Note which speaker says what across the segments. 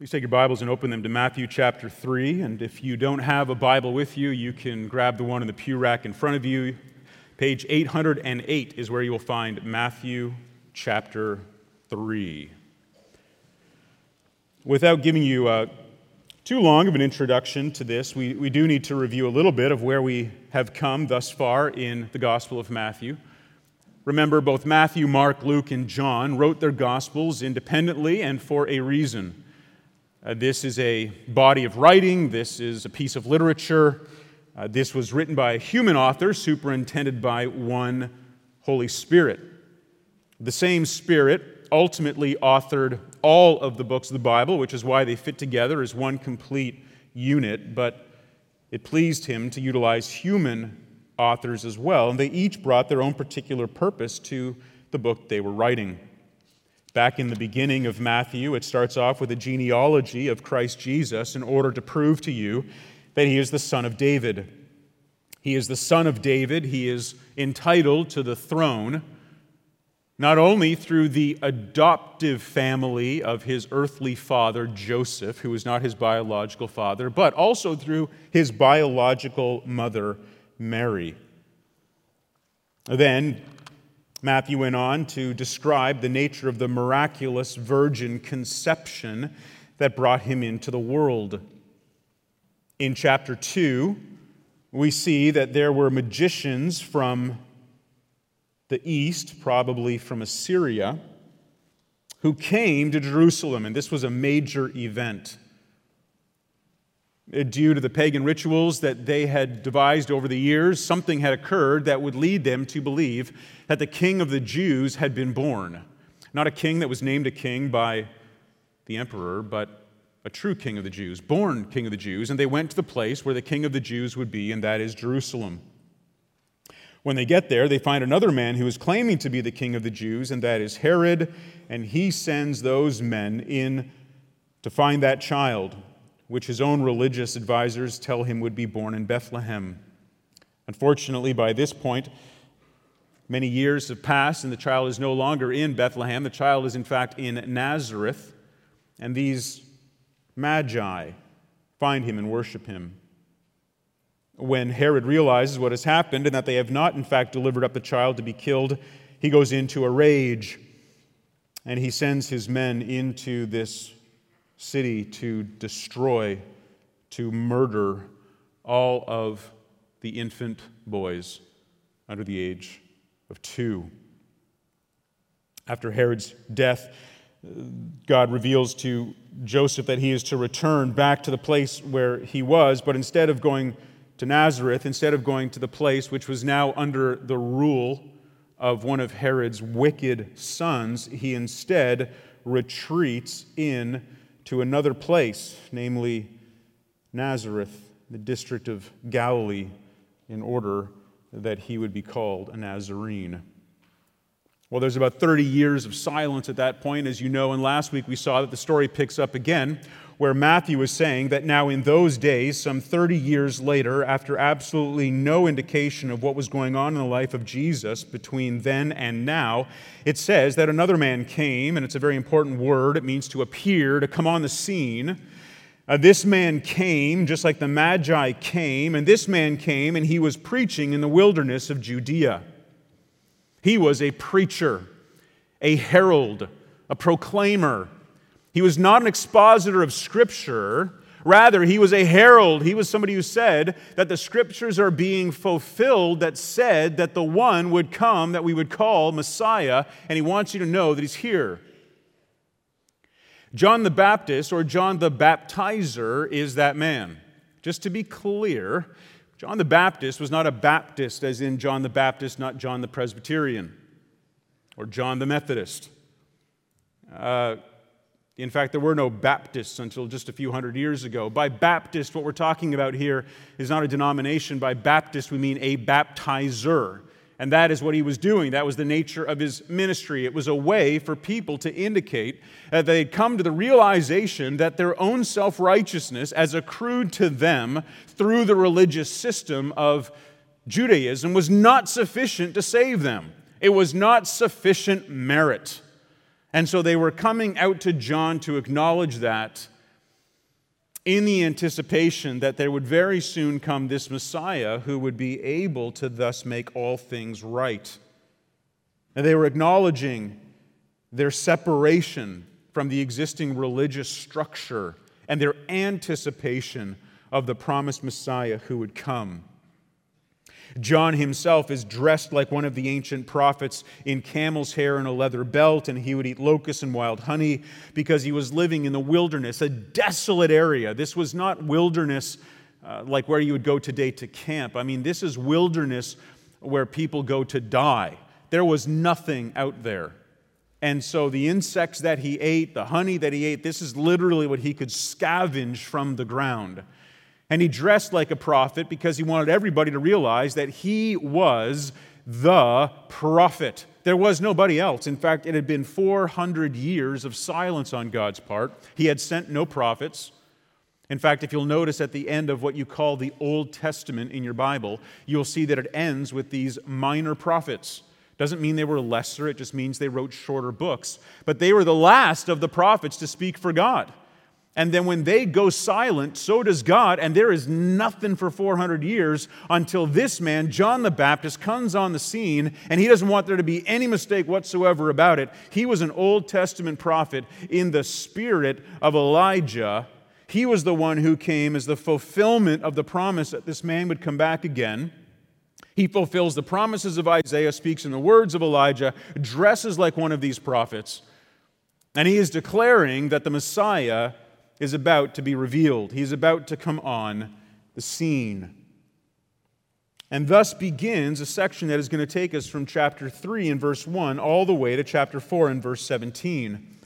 Speaker 1: Please take your Bibles and open them to Matthew chapter 3. And if you don't have a Bible with you, you can grab the one in the pew rack in front of you. Page 808 is where you will find Matthew chapter 3. Without giving you uh, too long of an introduction to this, we, we do need to review a little bit of where we have come thus far in the Gospel of Matthew. Remember, both Matthew, Mark, Luke, and John wrote their Gospels independently and for a reason. Uh, this is a body of writing, this is a piece of literature. Uh, this was written by a human author, superintended by one Holy Spirit. The same Spirit ultimately authored all of the books of the Bible, which is why they fit together as one complete unit, but it pleased him to utilize human authors as well, and they each brought their own particular purpose to the book they were writing. Back in the beginning of Matthew, it starts off with a genealogy of Christ Jesus in order to prove to you that he is the son of David. He is the son of David. He is entitled to the throne, not only through the adoptive family of his earthly father, Joseph, who is not his biological father, but also through his biological mother, Mary. Then Matthew went on to describe the nature of the miraculous virgin conception that brought him into the world. In chapter 2, we see that there were magicians from the east, probably from Assyria, who came to Jerusalem, and this was a major event. Uh, due to the pagan rituals that they had devised over the years, something had occurred that would lead them to believe that the king of the Jews had been born. Not a king that was named a king by the emperor, but a true king of the Jews, born king of the Jews, and they went to the place where the king of the Jews would be, and that is Jerusalem. When they get there, they find another man who is claiming to be the king of the Jews, and that is Herod, and he sends those men in to find that child which his own religious advisors tell him would be born in Bethlehem. Unfortunately, by this point, many years have passed and the child is no longer in Bethlehem. The child is, in fact, in Nazareth. And these magi find him and worship him. When Herod realizes what has happened and that they have not, in fact, delivered up the child to be killed, he goes into a rage and he sends his men into this city to destroy, to murder all of the infant boys under the age of two. After Herod's death, God reveals to Joseph that he is to return back to the place where he was, but instead of going to Nazareth, instead of going to the place which was now under the rule of one of Herod's wicked sons, he instead retreats in to another place, namely Nazareth, the district of Galilee, in order that he would be called a Nazarene. Well, there's about 30 years of silence at that point, as you know, and last week we saw that the story picks up again where Matthew is saying that now in those days, some 30 years later, after absolutely no indication of what was going on in the life of Jesus between then and now, it says that another man came, and it's a very important word. It means to appear, to come on the scene. Uh, this man came just like the Magi came, and this man came and he was preaching in the wilderness of Judea. He was a preacher, a herald, a proclaimer he was not an expositor of Scripture. Rather, he was a herald. He was somebody who said that the Scriptures are being fulfilled, that said that the one would come that we would call Messiah, and he wants you to know that he's here. John the Baptist, or John the Baptizer, is that man. Just to be clear, John the Baptist was not a Baptist, as in John the Baptist, not John the Presbyterian, or John the Methodist. Uh, in fact, there were no Baptists until just a few hundred years ago. By Baptist, what we're talking about here is not a denomination. By Baptist, we mean a baptizer. And that is what he was doing. That was the nature of his ministry. It was a way for people to indicate that they had come to the realization that their own self righteousness, as accrued to them through the religious system of Judaism, was not sufficient to save them. It was not sufficient merit. And so they were coming out to John to acknowledge that in the anticipation that there would very soon come this Messiah who would be able to thus make all things right. And they were acknowledging their separation from the existing religious structure and their anticipation of the promised Messiah who would come. John himself is dressed like one of the ancient prophets in camel's hair and a leather belt, and he would eat locusts and wild honey because he was living in the wilderness, a desolate area. This was not wilderness uh, like where you would go today to camp. I mean, this is wilderness where people go to die. There was nothing out there. And so the insects that he ate, the honey that he ate, this is literally what he could scavenge from the ground. And he dressed like a prophet because he wanted everybody to realize that he was the prophet. There was nobody else. In fact, it had been 400 years of silence on God's part. He had sent no prophets. In fact, if you'll notice at the end of what you call the Old Testament in your Bible, you'll see that it ends with these minor prophets. Doesn't mean they were lesser, it just means they wrote shorter books. But they were the last of the prophets to speak for God. And then when they go silent, so does God, and there is nothing for 400 years until this man, John the Baptist, comes on the scene, and he doesn't want there to be any mistake whatsoever about it. He was an Old Testament prophet in the spirit of Elijah. He was the one who came as the fulfillment of the promise that this man would come back again. He fulfills the promises of Isaiah, speaks in the words of Elijah, dresses like one of these prophets, and he is declaring that the Messiah is about to be revealed. He is about to come on the scene. And thus begins a section that is going to take us from chapter 3 and verse 1 all the way to chapter 4 and verse 17.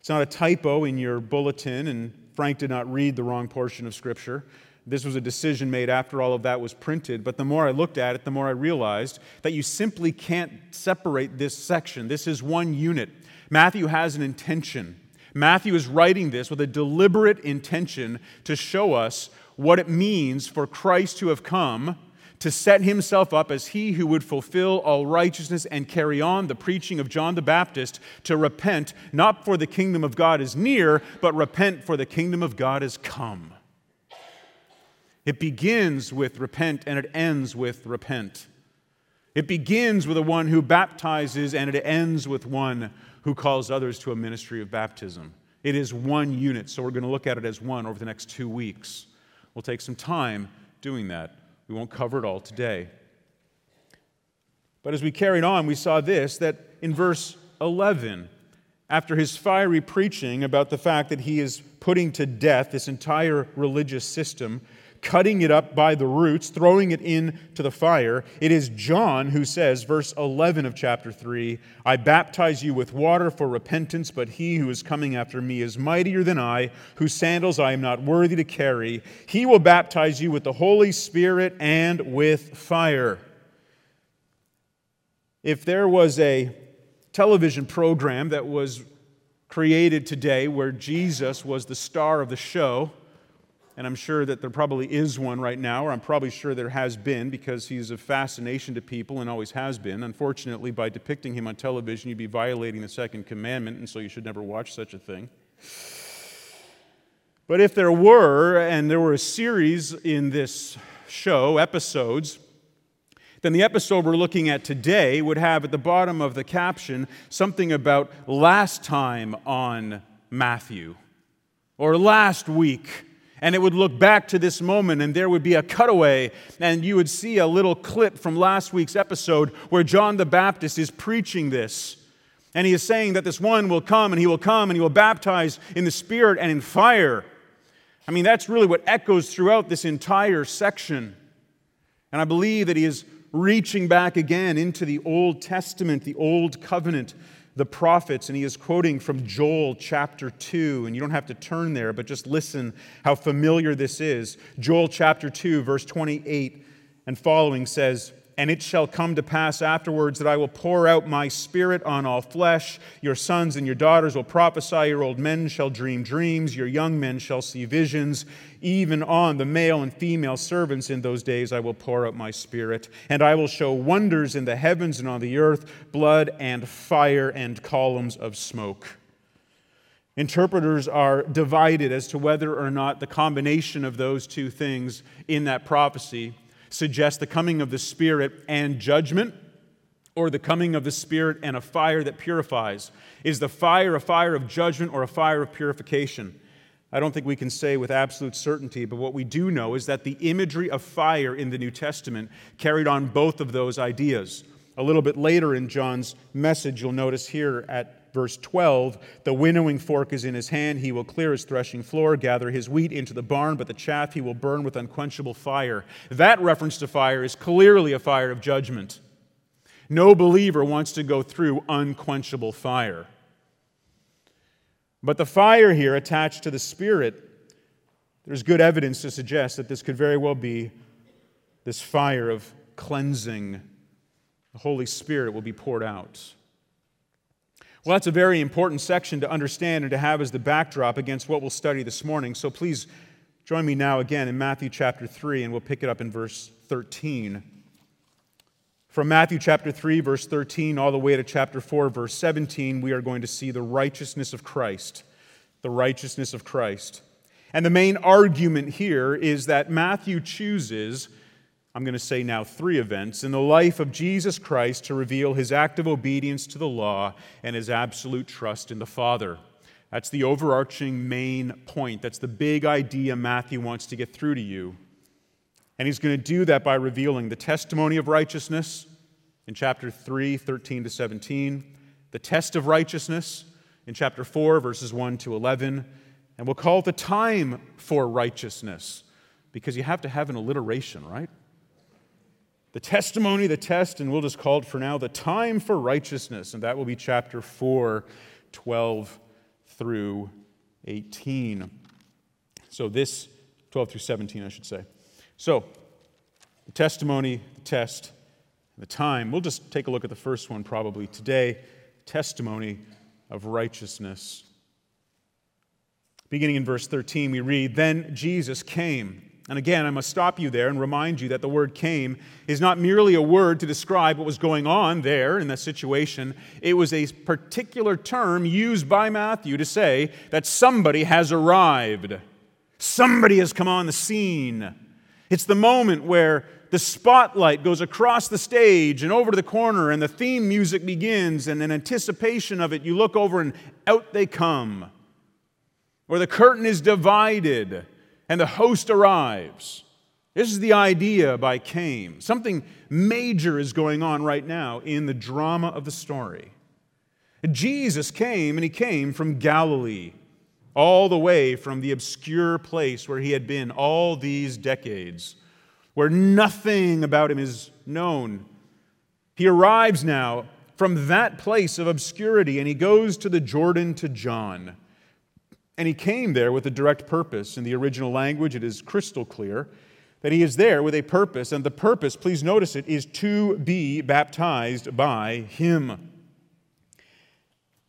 Speaker 1: It's not a typo in your bulletin, and Frank did not read the wrong portion of Scripture. This was a decision made after all of that was printed, but the more I looked at it, the more I realized that you simply can't separate this section. This is one unit. Matthew has an intention. Matthew is writing this with a deliberate intention to show us what it means for Christ to have come to set himself up as he who would fulfill all righteousness and carry on the preaching of John the Baptist to repent, not for the kingdom of God is near, but repent for the kingdom of God is come. It begins with repent and it ends with repent. It begins with the one who baptizes and it ends with one who calls others to a ministry of baptism. It is one unit, so we're going to look at it as one over the next two weeks. We'll take some time doing that. We won't cover it all today. But as we carried on, we saw this that in verse 11, after his fiery preaching about the fact that he is putting to death this entire religious system, cutting it up by the roots, throwing it into the fire. It is John who says, verse 11 of chapter 3 I baptize you with water for repentance, but he who is coming after me is mightier than I, whose sandals I am not worthy to carry. He will baptize you with the Holy Spirit and with fire. If there was a television program that was created today where Jesus was the star of the show, and I'm sure that there probably is one right now, or I'm probably sure there has been because he's a fascination to people and always has been. Unfortunately, by depicting him on television, you'd be violating the second commandment, and so you should never watch such a thing. But if there were, and there were a series in this show, episodes, then the episode we're looking at today would have at the bottom of the caption something about last time on Matthew or last week and it would look back to this moment, and there would be a cutaway, and you would see a little clip from last week's episode where John the Baptist is preaching this. And he is saying that this one will come, and he will come, and he will baptize in the Spirit and in fire. I mean, that's really what echoes throughout this entire section. And I believe that he is reaching back again into the Old Testament, the Old Covenant, the prophets, and he is quoting from Joel chapter 2. And you don't have to turn there, but just listen how familiar this is. Joel chapter 2, verse 28 and following says, and it shall come to pass afterwards that I will pour out my spirit on all flesh. Your sons and your daughters will prophesy, your old men shall dream dreams, your young men shall see visions. Even on the male and female servants in those days I will pour out my spirit. And I will show wonders in the heavens and on the earth blood and fire and columns of smoke. Interpreters are divided as to whether or not the combination of those two things in that prophecy suggests the coming of the Spirit and judgment, or the coming of the Spirit and a fire that purifies. Is the fire a fire of judgment or a fire of purification? I don't think we can say with absolute certainty, but what we do know is that the imagery of fire in the New Testament carried on both of those ideas. A little bit later in John's message, you'll notice here at verse 12 the winnowing fork is in his hand. He will clear his threshing floor gather his wheat into the barn but the chaff he will burn with unquenchable fire. That reference to fire is clearly a fire of judgment. No believer wants to go through unquenchable fire. But the fire here attached to the spirit there's good evidence to suggest that this could very well be this fire of cleansing. The holy spirit will be poured out well, that's a very important section to understand and to have as the backdrop against what we'll study this morning. So please join me now again in Matthew chapter 3, and we'll pick it up in verse 13. From Matthew chapter 3, verse 13, all the way to chapter 4, verse 17, we are going to see the righteousness of Christ. The righteousness of Christ. And the main argument here is that Matthew chooses I'm going to say now three events in the life of Jesus Christ to reveal his active obedience to the law and his absolute trust in the Father. That's the overarching main point. That's the big idea Matthew wants to get through to you. And he's going to do that by revealing the testimony of righteousness in chapter 3, 13 to 17, the test of righteousness in chapter 4, verses 1 to 11, and we'll call it the time for righteousness because you have to have an alliteration, right? The testimony, the test, and we'll just call it for now the time for righteousness. And that will be chapter 4, 12 through 18. So, this, 12 through 17, I should say. So, the testimony, the test, the time. We'll just take a look at the first one probably today testimony of righteousness. Beginning in verse 13, we read Then Jesus came and again, I must stop you there and remind you that the word came is not merely a word to describe what was going on there in that situation. It was a particular term used by Matthew to say that somebody has arrived. Somebody has come on the scene. It's the moment where the spotlight goes across the stage and over to the corner, and the theme music begins, and in anticipation of it, you look over and out they come. Or the curtain is divided and the host arrives. This is the idea by came. Something major is going on right now in the drama of the story. Jesus came, and he came from Galilee, all the way from the obscure place where he had been all these decades, where nothing about him is known. He arrives now from that place of obscurity, and he goes to the Jordan to John. And he came there with a direct purpose. In the original language, it is crystal clear that he is there with a purpose. And the purpose, please notice it, is to be baptized by him.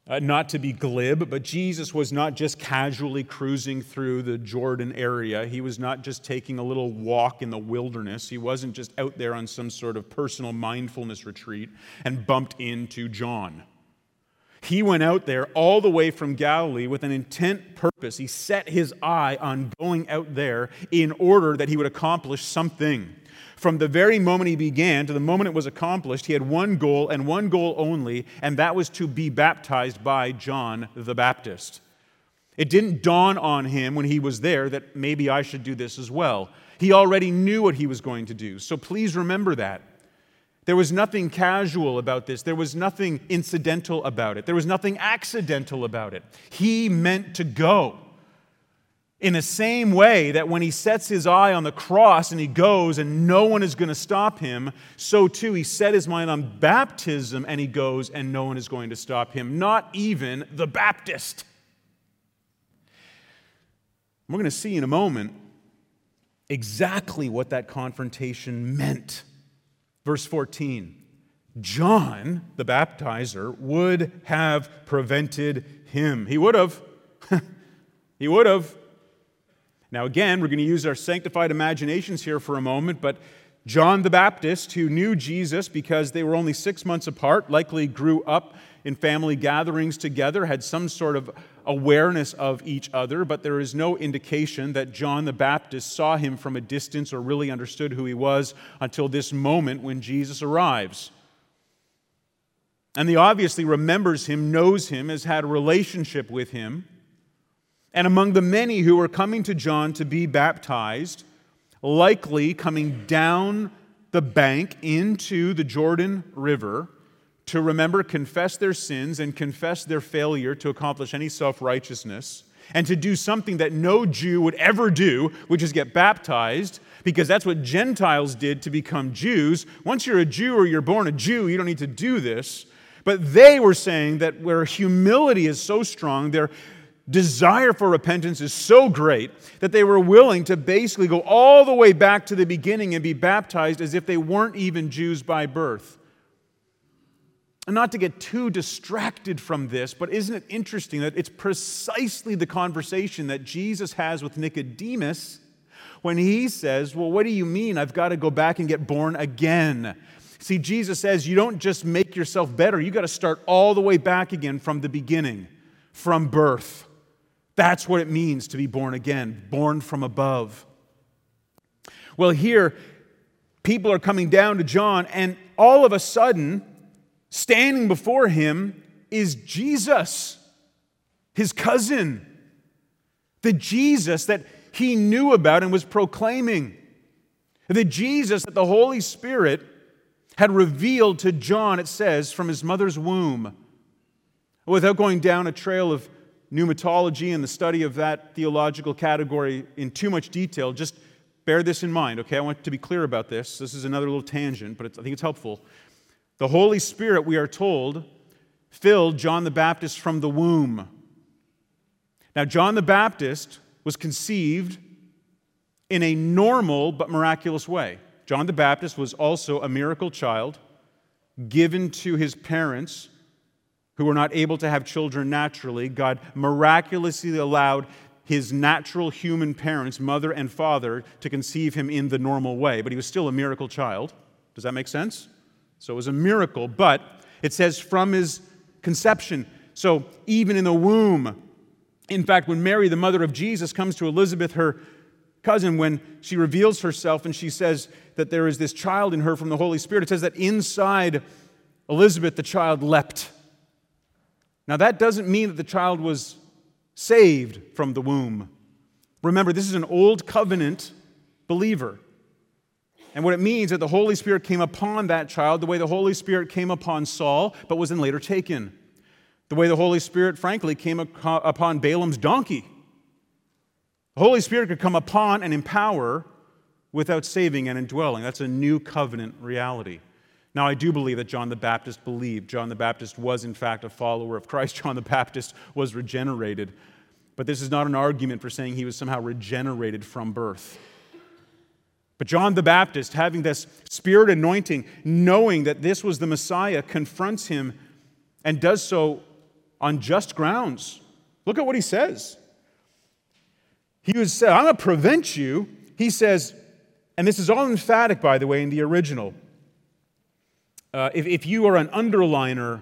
Speaker 1: Uh, not to be glib, but Jesus was not just casually cruising through the Jordan area. He was not just taking a little walk in the wilderness. He wasn't just out there on some sort of personal mindfulness retreat and bumped into John. He went out there all the way from Galilee with an intent purpose. He set his eye on going out there in order that he would accomplish something. From the very moment he began to the moment it was accomplished, he had one goal and one goal only, and that was to be baptized by John the Baptist. It didn't dawn on him when he was there that maybe I should do this as well. He already knew what he was going to do. So please remember that. There was nothing casual about this. There was nothing incidental about it. There was nothing accidental about it. He meant to go. In the same way that when he sets his eye on the cross and he goes and no one is going to stop him, so too he set his mind on baptism and he goes and no one is going to stop him, not even the Baptist. We're going to see in a moment exactly what that confrontation meant. Verse 14 John, the baptizer, would have prevented him. He would have. he would have. Now, again, we're going to use our sanctified imaginations here for a moment, but John the Baptist, who knew Jesus because they were only six months apart, likely grew up in family gatherings together, had some sort of awareness of each other, but there is no indication that John the Baptist saw him from a distance or really understood who he was until this moment when Jesus arrives. And he obviously remembers him, knows him, has had a relationship with him. And among the many who were coming to John to be baptized, likely coming down the bank into the Jordan River to remember, confess their sins, and confess their failure to accomplish any self righteousness, and to do something that no Jew would ever do, which is get baptized, because that's what Gentiles did to become Jews. Once you're a Jew or you're born a Jew, you don't need to do this. But they were saying that where humility is so strong, their desire for repentance is so great that they were willing to basically go all the way back to the beginning and be baptized as if they weren't even Jews by birth. And not to get too distracted from this, but isn't it interesting that it's precisely the conversation that Jesus has with Nicodemus when he says, Well, what do you mean I've got to go back and get born again? See, Jesus says you don't just make yourself better, you got to start all the way back again from the beginning, from birth. That's what it means to be born again, born from above. Well, here, people are coming down to John, and all of a sudden, standing before him is Jesus, his cousin, the Jesus that he knew about and was proclaiming, the Jesus that the Holy Spirit had revealed to John, it says, from his mother's womb. Without going down a trail of pneumatology and the study of that theological category in too much detail, just bear this in mind, okay? I want to be clear about this. This is another little tangent, but I think it's helpful. The Holy Spirit, we are told, filled John the Baptist from the womb. Now, John the Baptist was conceived in a normal but miraculous way. John the Baptist was also a miracle child given to his parents who were not able to have children naturally. God miraculously allowed his natural human parents, mother and father, to conceive him in the normal way, but he was still a miracle child. Does that make sense? So it was a miracle, but it says from his conception. So even in the womb, in fact, when Mary, the mother of Jesus, comes to Elizabeth, her cousin, when she reveals herself and she says that there is this child in her from the Holy Spirit, it says that inside Elizabeth, the child leapt. Now, that doesn't mean that the child was saved from the womb. Remember, this is an old covenant believer. And what it means that the Holy Spirit came upon that child the way the Holy Spirit came upon Saul, but was then later taken. The way the Holy Spirit, frankly, came upon Balaam's donkey the Holy Spirit could come upon and empower without saving and indwelling. That's a new covenant reality. Now, I do believe that John the Baptist believed. John the Baptist was, in fact, a follower of Christ. John the Baptist was regenerated. But this is not an argument for saying he was somehow regenerated from birth. But John the Baptist, having this spirit anointing, knowing that this was the Messiah, confronts him and does so on just grounds. Look at what he says. He was said, I'm going to prevent you. He says, and this is all emphatic, by the way, in the original. Uh, if, if you are an underliner,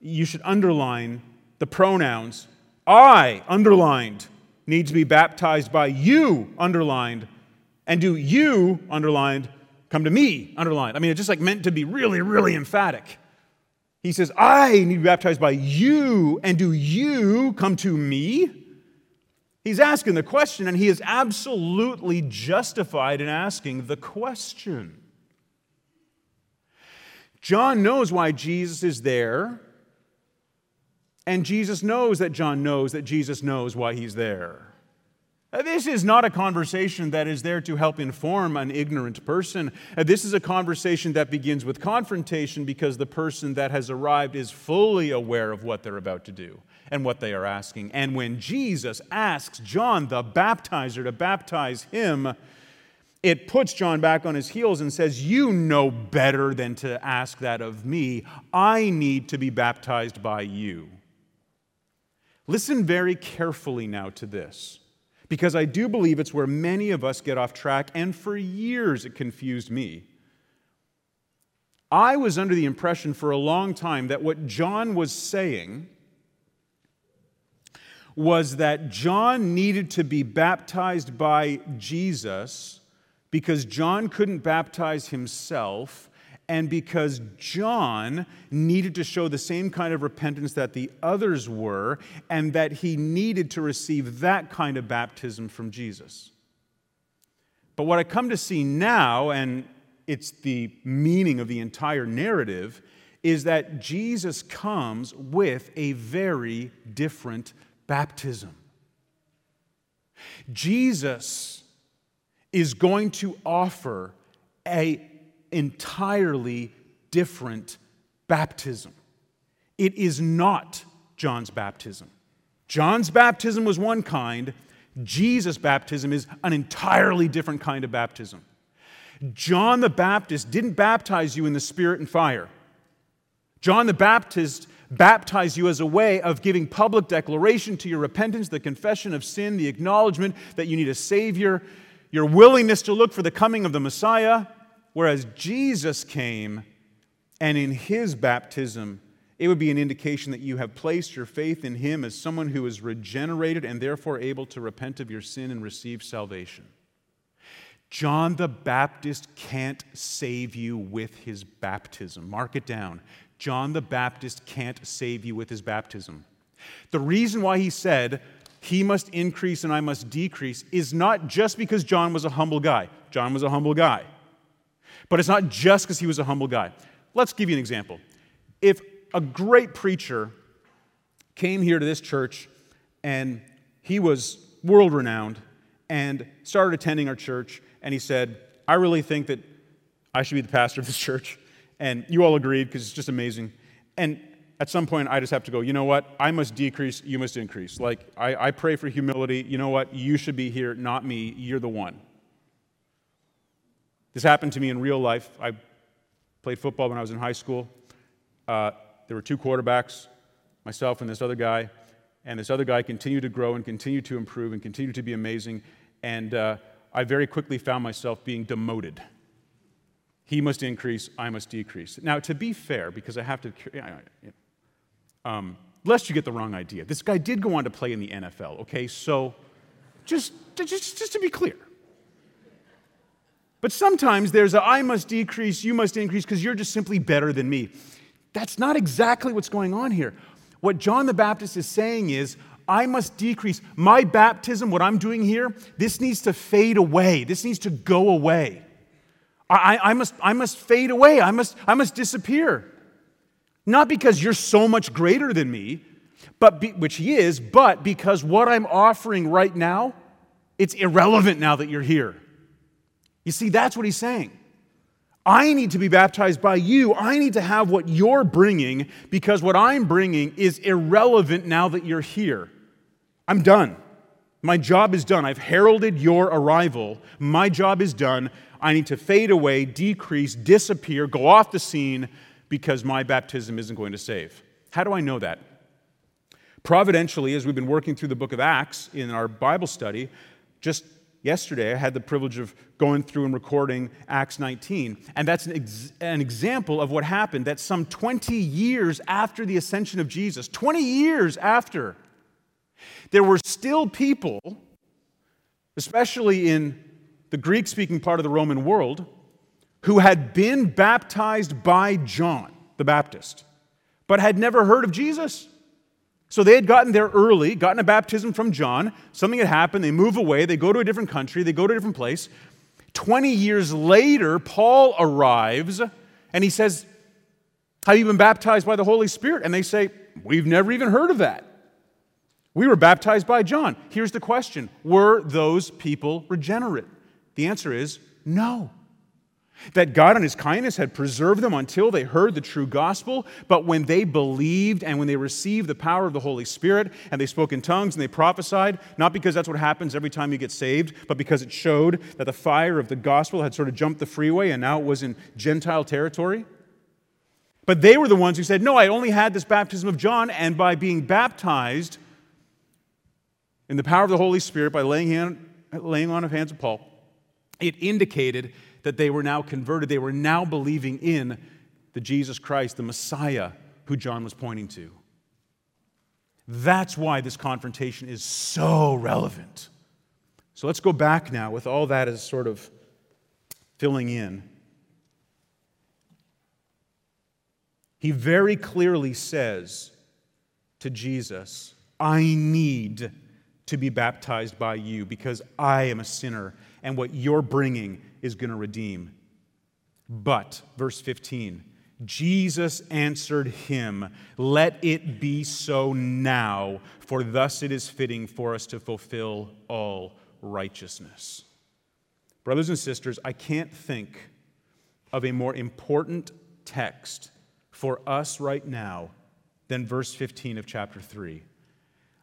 Speaker 1: you should underline the pronouns. I, underlined, need to be baptized by you, underlined. And do you, underlined, come to me, underlined. I mean, it's just like meant to be really, really emphatic. He says, I need to be baptized by you, and do you come to me? He's asking the question, and he is absolutely justified in asking the question. John knows why Jesus is there, and Jesus knows that John knows that Jesus knows why he's there. Uh, this is not a conversation that is there to help inform an ignorant person. Uh, this is a conversation that begins with confrontation because the person that has arrived is fully aware of what they're about to do and what they are asking. And when Jesus asks John the baptizer to baptize him, it puts John back on his heels and says, You know better than to ask that of me. I need to be baptized by you. Listen very carefully now to this, because I do believe it's where many of us get off track, and for years it confused me. I was under the impression for a long time that what John was saying was that John needed to be baptized by Jesus because John couldn't baptize himself and because John needed to show the same kind of repentance that the others were, and that he needed to receive that kind of baptism from Jesus. But what I come to see now, and it's the meaning of the entire narrative, is that Jesus comes with a very different baptism. Jesus is going to offer a entirely different baptism. It is not John's baptism. John's baptism was one kind, Jesus' baptism is an entirely different kind of baptism. John the Baptist didn't baptize you in the Spirit and fire. John the Baptist baptized you as a way of giving public declaration to your repentance, the confession of sin, the acknowledgement that you need a Savior, your willingness to look for the coming of the Messiah. Whereas Jesus came, and in his baptism, it would be an indication that you have placed your faith in him as someone who is regenerated and therefore able to repent of your sin and receive salvation. John the Baptist can't save you with his baptism. Mark it down. John the Baptist can't save you with his baptism. The reason why he said, he must increase and I must decrease, is not just because John was a humble guy. John was a humble guy. But it's not just because he was a humble guy. Let's give you an example. If a great preacher came here to this church and he was world renowned and started attending our church and he said, I really think that I should be the pastor of this church. And you all agreed because it's just amazing. And at some point, I just have to go, you know what? I must decrease, you must increase. Like, I, I pray for humility. You know what? You should be here, not me. You're the one. This happened to me in real life. I played football when I was in high school. Uh, there were two quarterbacks, myself and this other guy. And this other guy continued to grow and continued to improve and continued to be amazing. And uh, I very quickly found myself being demoted. He must increase, I must decrease. Now, to be fair, because I have to, um, lest you get the wrong idea, this guy did go on to play in the NFL, okay? So just, just, just to be clear, but sometimes there's a I must decrease, you must increase because you're just simply better than me. That's not exactly what's going on here. What John the Baptist is saying is, I must decrease. My baptism, what I'm doing here, this needs to fade away. This needs to go away. I, I, must, I must fade away. I must, I must disappear. Not because you're so much greater than me, but be, which he is, but because what I'm offering right now, it's irrelevant now that you're here. You see, that's what he's saying. I need to be baptized by you. I need to have what you're bringing because what I'm bringing is irrelevant now that you're here. I'm done. My job is done. I've heralded your arrival. My job is done. I need to fade away, decrease, disappear, go off the scene because my baptism isn't going to save. How do I know that? Providentially, as we've been working through the book of Acts in our Bible study, just Yesterday, I had the privilege of going through and recording Acts 19. And that's an, ex- an, example of what happened that some 20 years after the ascension of Jesus, 20 years after, there were still people, especially in the Greek speaking part of the Roman world, who had been baptized by John the Baptist, but had never heard of Jesus. So they had gotten there early, gotten a baptism from John. Something had happened. They move away. They go to a different country. They go to a different place. 20 years later, Paul arrives and he says, Have you been baptized by the Holy Spirit? And they say, We've never even heard of that. We were baptized by John. Here's the question Were those people regenerate? The answer is no. That God, in His kindness, had preserved them until they heard the true gospel. But when they believed and when they received the power of the Holy Spirit and they spoke in tongues and they prophesied, not because that's what happens every time you get saved, but because it showed that the fire of the gospel had sort of jumped the freeway and now it was in Gentile territory. But they were the ones who said, No, I only had this baptism of John, and by being baptized in the power of the Holy Spirit, by laying, hand, laying on of hands of Paul, it indicated that they were now converted. They were now believing in the Jesus Christ, the Messiah, who John was pointing to. That's why this confrontation is so relevant. So let's go back now with all that as sort of filling in. He very clearly says to Jesus, I need to be baptized by you because I am a sinner and what you're bringing is going to redeem. But, verse 15, Jesus answered him, Let it be so now, for thus it is fitting for us to fulfill all righteousness. Brothers and sisters, I can't think of a more important text for us right now than verse 15 of chapter 3.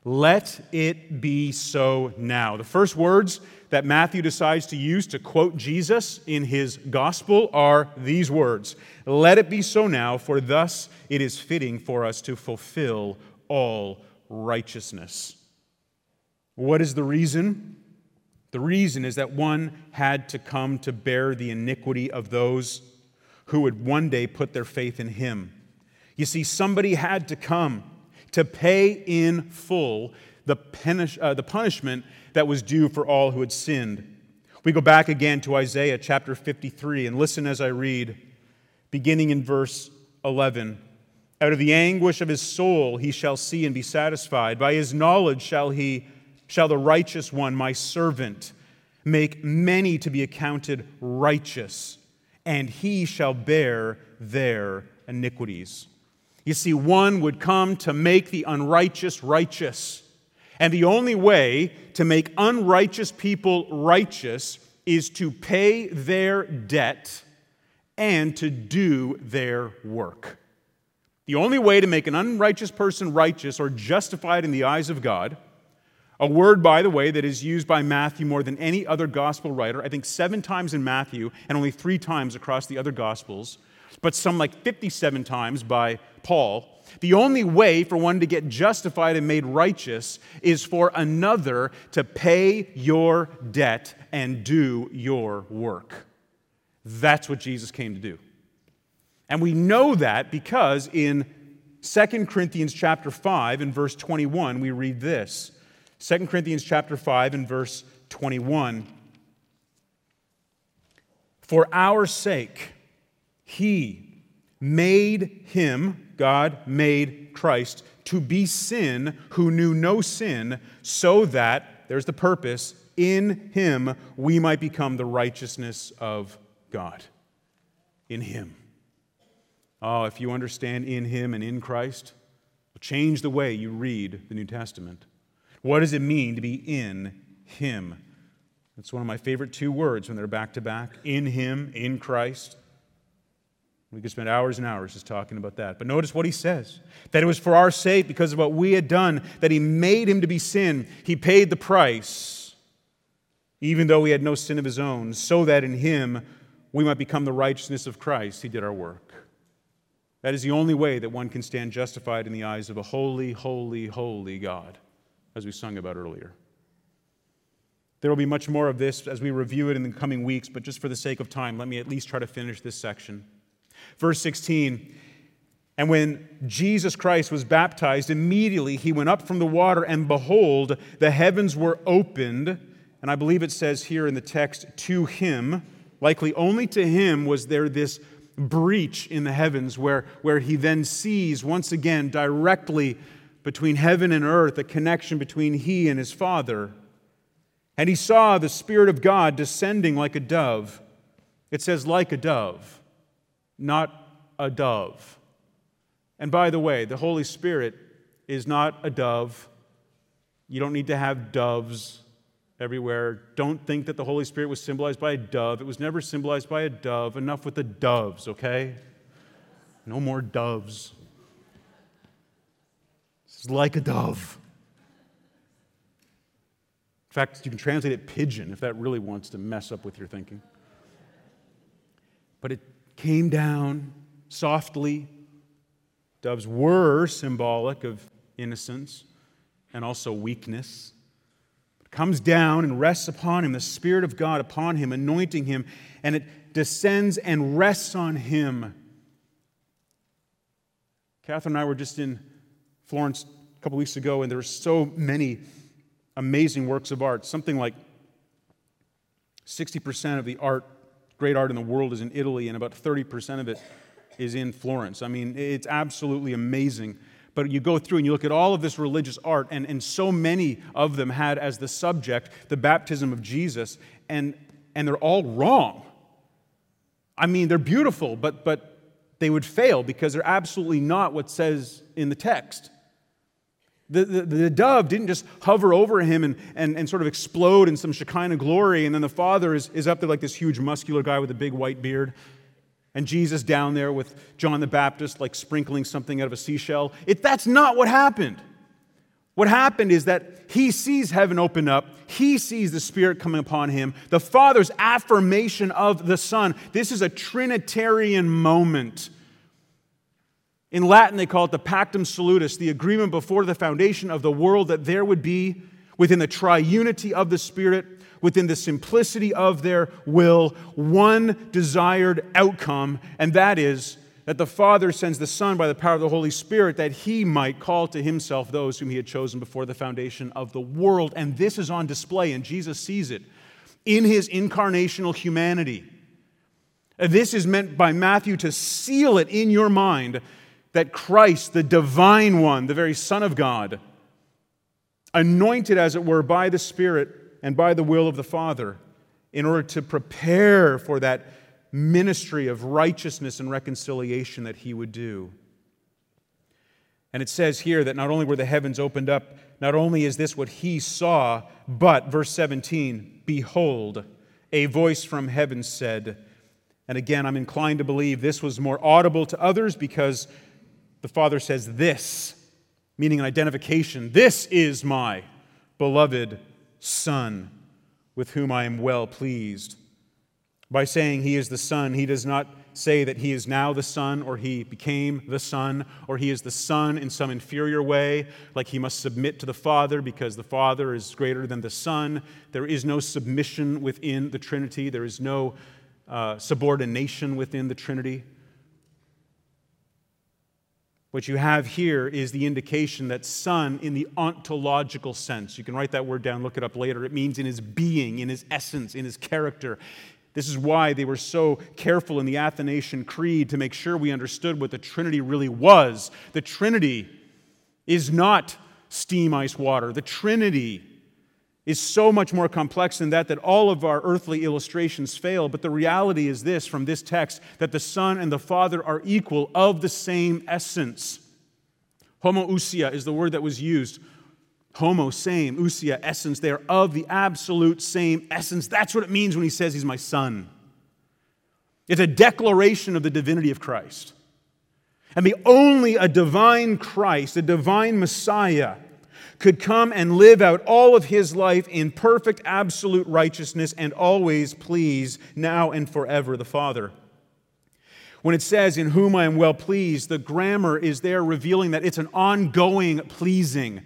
Speaker 1: Let it be so now. The first words that Matthew decides to use to quote Jesus in his gospel are these words Let it be so now, for thus it is fitting for us to fulfill all righteousness. What is the reason? The reason is that one had to come to bear the iniquity of those who would one day put their faith in him. You see, somebody had to come to pay in full the, punish, uh, the punishment that was due for all who had sinned. We go back again to Isaiah chapter 53 and listen as I read, beginning in verse 11. Out of the anguish of his soul he shall see and be satisfied. By his knowledge shall he shall the righteous one, my servant, make many to be accounted righteous, and he shall bear their iniquities. You see, one would come to make the unrighteous righteous. And the only way to make unrighteous people righteous is to pay their debt and to do their work. The only way to make an unrighteous person righteous or justified in the eyes of God, a word, by the way, that is used by Matthew more than any other gospel writer, I think seven times in Matthew and only three times across the other gospels, but some like 57 times by Paul. The only way for one to get justified and made righteous is for another to pay your debt and do your work. That's what Jesus came to do. And we know that because in 2 Corinthians chapter 5 and verse 21 we read this. 2 Corinthians chapter 5 and verse 21 For our sake he made him, God made Christ, to be sin who knew no sin, so that, there's the purpose, in him we might become the righteousness of God. In him. Oh, if you understand in him and in Christ, will change the way you read the New Testament. What does it mean to be in him? It's one of my favorite two words when they're back to back in him, in Christ. We could spend hours and hours just talking about that. But notice what he says that it was for our sake, because of what we had done, that he made him to be sin. He paid the price, even though he had no sin of his own, so that in him we might become the righteousness of Christ. He did our work. That is the only way that one can stand justified in the eyes of a holy, holy, holy God, as we sung about earlier. There will be much more of this as we review it in the coming weeks, but just for the sake of time, let me at least try to finish this section. Verse 16 And when Jesus Christ was baptized, immediately he went up from the water, and behold, the heavens were opened. And I believe it says here in the text, to him, likely only to him was there this breach in the heavens where, where he then sees once again directly between heaven and earth a connection between he and his Father. And he saw the Spirit of God descending like a dove. It says, like a dove not a dove. And by the way, the Holy Spirit is not a dove. You don't need to have doves everywhere. Don't think that the Holy Spirit was symbolized by a dove. It was never symbolized by a dove. Enough with the doves, okay? No more doves. This is like a dove. In fact, you can translate it pigeon if that really wants to mess up with your thinking. But it came down softly. Doves were symbolic of innocence and also weakness. It comes down and rests upon him, the Spirit of God upon him, anointing him, and it descends and rests on him. Catherine and I were just in Florence a couple weeks ago, and there were so many amazing works of art. Something like 60% of the art, great art in the world, is in Italy, and about 30% of it is in Florence. I mean, it's absolutely amazing. But you go through and you look at all of this religious art, and, and so many of them had as the subject the baptism of Jesus, and, and they're all wrong. I mean, they're beautiful, but, but they would fail because they're absolutely not what says in the text. The, the, the, dove didn't just hover over him and, and, and sort of explode in some Shekinah glory, and then the Father is, is up there like this huge muscular guy with a big white beard, and Jesus down there with John the Baptist like sprinkling something out of a seashell. It, that's not what happened. What happened is that he sees heaven open up, he sees the Spirit coming upon him, the Father's affirmation of the Son. This is a Trinitarian moment. In Latin, they call it the Pactum Salutis, the agreement before the foundation of the world that there would be, within the triunity of the Spirit, within the simplicity of their will, one desired outcome, and that is that the Father sends the Son by the power of the Holy Spirit that he might call to himself those whom he had chosen before the foundation of the world. And this is on display, and Jesus sees it in his incarnational humanity. This is meant by Matthew to seal it in your mind that Christ, the divine one, the very Son of God, anointed as it were by the Spirit and by the will of the Father, in order to prepare for that ministry of righteousness and reconciliation that he would do. And it says here that not only were the heavens opened up, not only is this what he saw, but, verse 17, behold, a voice from heaven said, and again, I'm inclined to believe this was more audible to others because the Father says, This, meaning an identification, this is my beloved Son, with whom I am well pleased. By saying he is the Son, he does not say that he is now the Son or he became the Son or he is the Son in some inferior way, like he must submit to the Father because the Father is greater than the Son. There is no submission within the Trinity, there is no uh, subordination within the Trinity. What you have here is the indication that Son in the ontological sense. You can write that word down, look it up later. It means in his being, in his essence, in his character. This is why they were so careful in the Athanasian Creed to make sure we understood what the Trinity really was. The Trinity is not steam, ice, water. The Trinity is so much more complex than that that all of our earthly illustrations fail. But the reality is this from this text that the Son and the Father are equal of the same essence. Homoousia is the word that was used Homo, same, ousia, essence. They are of the absolute same essence. That's what it means when he says he's my son. It's a declaration of the divinity of Christ. And the only a divine Christ, a divine Messiah, could come and live out all of his life in perfect, absolute righteousness and always please now and forever the Father. When it says, In whom I am well pleased, the grammar is there revealing that it's an ongoing pleasing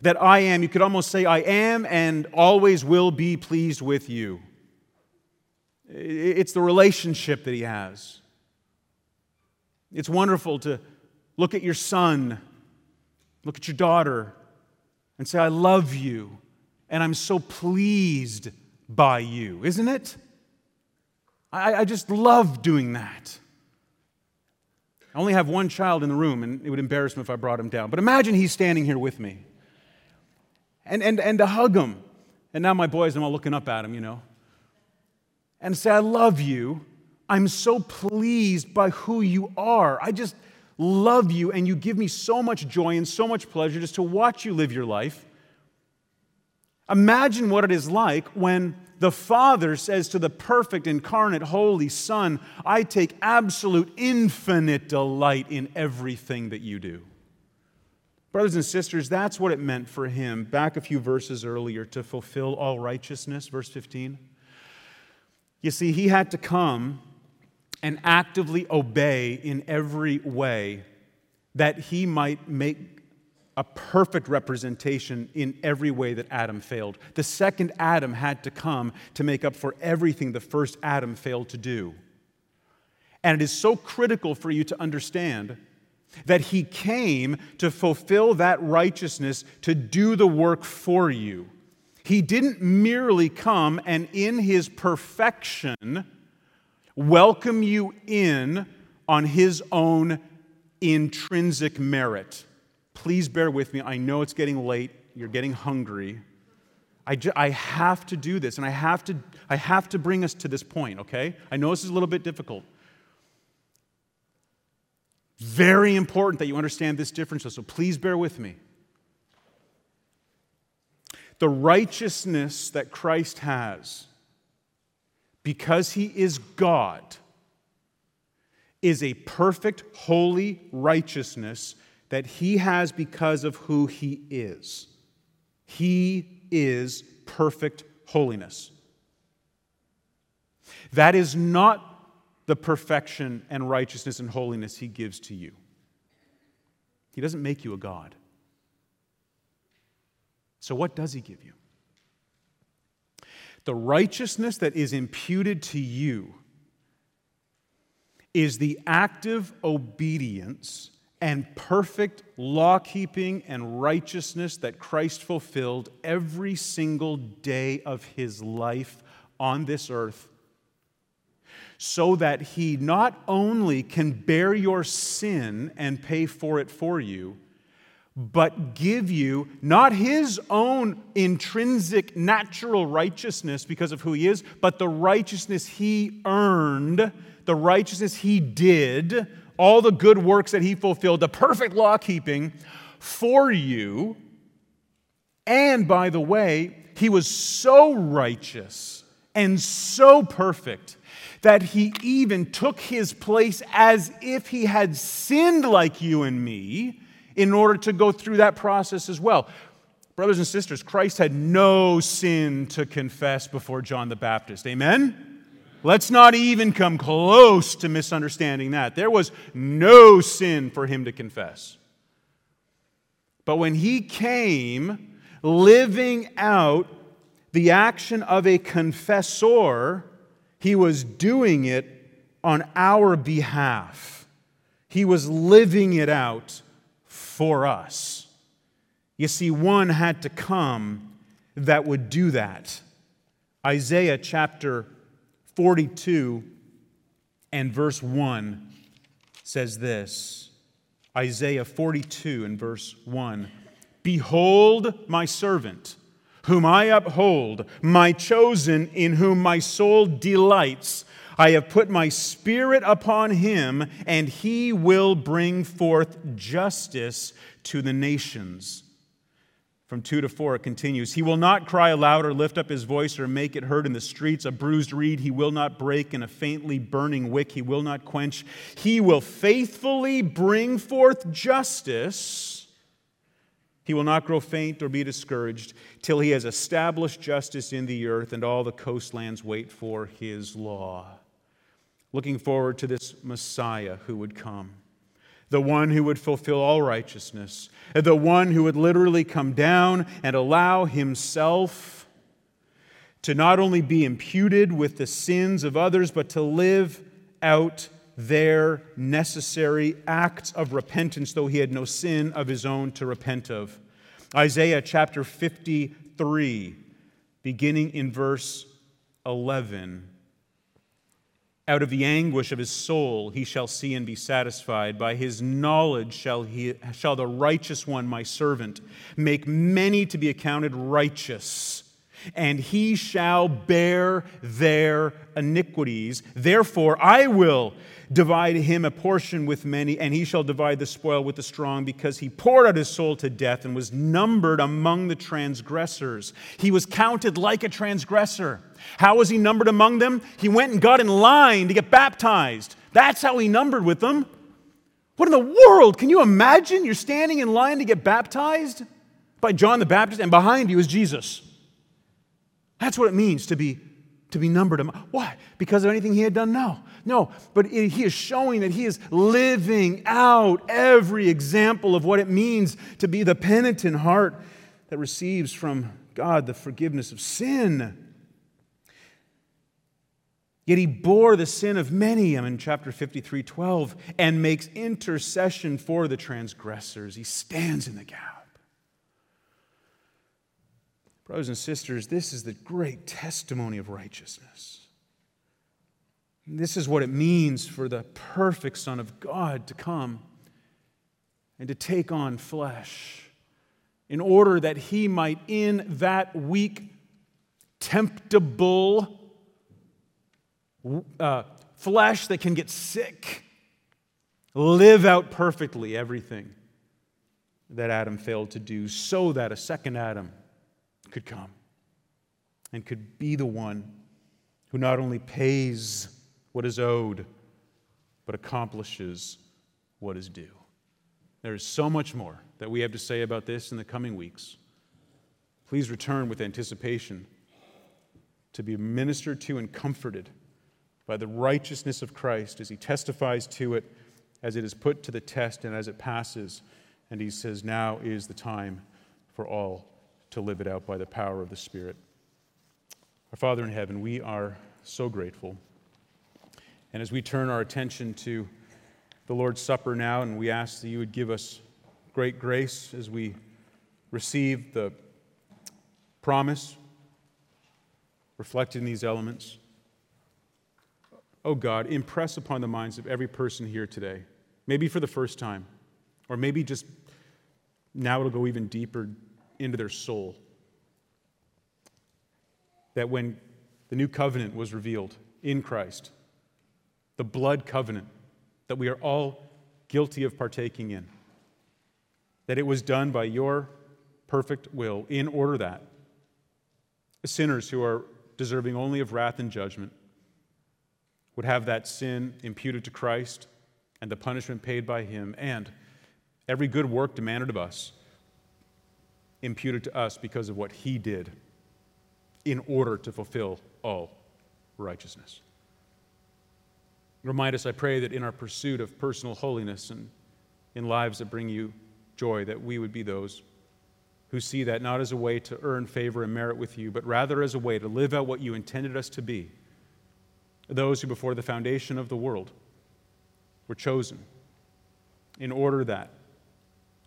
Speaker 1: that I am, you could almost say, I am and always will be pleased with you. It's the relationship that he has. It's wonderful to look at your son, look at your daughter, and say, I love you, and I'm so pleased by you, isn't it? I, I just love doing that. I only have one child in the room, and it would embarrass me if I brought him down. But imagine he's standing here with me and, and, and to hug him. And now my boys, I'm all looking up at him, you know, and say, I love you. I'm so pleased by who you are. I just love you, and you give me so much joy and so much pleasure just to watch you live your life. Imagine what it is like when the Father says to the perfect, incarnate, holy Son, I take absolute, infinite delight in everything that you do. Brothers and sisters, that's what it meant for him back a few verses earlier to fulfill all righteousness, verse 15. You see, he had to come and actively obey in every way that he might make a perfect representation in every way that Adam failed. The second Adam had to come to make up for everything the first Adam failed to do. And it is so critical for you to understand that he came to fulfill that righteousness, to do the work for you. He didn't merely come and, in his perfection, welcome you in on his own intrinsic merit. Please bear with me. I know it's getting late, you're getting hungry. I, ju- I have to do this, and I have, to, I have to bring us to this point, okay? I know this is a little bit difficult. Very important that you understand this difference, so please bear with me. The righteousness that Christ has, because he is God, is a perfect, holy righteousness that he has because of who he is. He is perfect holiness. That is not the perfection and righteousness and holiness he gives to you. He doesn't make you a God. So, what does he give you? The righteousness that is imputed to you is the active obedience and perfect law keeping and righteousness that Christ fulfilled every single day of his life on this earth so that he not only can bear your sin and pay for it for you, but give you not his own intrinsic natural righteousness because of who he is, but the righteousness he earned, the righteousness he did, all the good works that he fulfilled, the perfect law keeping for you. And by the way, he was so righteous and so perfect that he even took his place as if he had sinned like you and me in order to go through that process as well. Brothers and sisters, Christ had no sin to confess before John the Baptist. Amen? Let's not even come close to misunderstanding that. There was no sin for him to confess. But when he came living out the action of a confessor, he was doing it on our behalf. He was living it out for us. You see, one had to come that would do that. Isaiah chapter 42 and verse 1 says this Isaiah 42 and verse 1 Behold my servant whom I uphold, my chosen, in whom my soul delights. I have put my spirit upon him, and he will bring forth justice to the nations. From 2 to 4, it continues He will not cry aloud or lift up his voice or make it heard in the streets. A bruised reed he will not break, and a faintly burning wick he will not quench. He will faithfully bring forth justice he will not grow faint or be discouraged till he has established justice in the earth and all the coastlands wait for his law. Looking forward to this Messiah who would come, the one who would fulfill all righteousness, the one who would literally come down and allow himself to not only be imputed with the sins of others, but to live out their necessary acts of repentance, though he had no sin of his own to repent of. Isaiah chapter 53, beginning in verse 11. Out of the anguish of his soul he shall see and be satisfied. By his knowledge shall, he, shall the righteous one, my servant, make many to be accounted righteous and he shall bear their iniquities. Therefore, I will divide him a portion with many, and he shall divide the spoil with the strong, because he poured out his soul to death and was numbered among the transgressors. He was counted like a transgressor. How was he numbered among them? He went and got in line to get baptized. That's how he numbered with them. What in the world? Can you imagine you're standing in line to get baptized by John the Baptist, and behind you is Jesus? That's what it means to be, to be numbered. Why? Because of anything he had done? No. No. But he is showing that he is living out every example of what it means to be the penitent heart that receives from God the forgiveness of sin. Yet he bore the sin of many, I'm in chapter 53, 12, and makes intercession for the transgressors. He stands in the gap. Brothers and sisters, this is the great testimony of righteousness. This is what it means for the perfect Son of God to come and to take on flesh in order that he might, in that weak, temptable, uh, flesh that can get sick, live out perfectly everything that Adam failed to do so that a second Adam could come and could be the one who not only pays what is owed, but accomplishes what is due. There is so much more that we have to say about this in the coming weeks. Please return with anticipation to be ministered to and comforted by the righteousness of Christ as he testifies to it, as it is put to the test, and as it passes. And he says, Now is the time for all to live it out by the power of the Spirit. Our Father in heaven, we are so grateful. And as we turn our attention to the Lord's Supper now, and we ask that you would give us great grace as we receive the promise reflected in these elements oh God, impress upon the minds of every person here today, maybe for the first time, or maybe just now it'll go even deeper into their soul. That when the new covenant was revealed in Christ, the blood covenant that we are all guilty of partaking in, that it was done by your perfect will in order that sinners who are deserving only of wrath and judgment would have that sin imputed to Christ and the punishment paid by him, and every good work demanded of us imputed to us because of what he did in order to fulfill all righteousness. Remind us, I pray, that in our pursuit of personal holiness and in lives that bring you joy, that we would be those who see that not as a way to earn favor and merit with you, but rather as a way to live out what you intended us to be those who before the foundation of the world were chosen in order that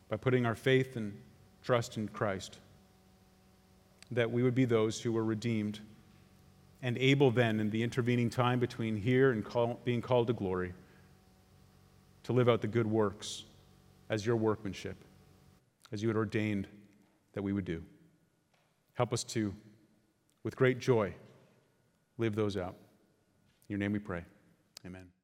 Speaker 1: by putting our faith and trust in Christ that we would be those who were redeemed and able then in the intervening time between here and call, being called to glory to live out the good works as your workmanship as you had ordained that we would do help us to with great joy live those out In your name we pray. Amen.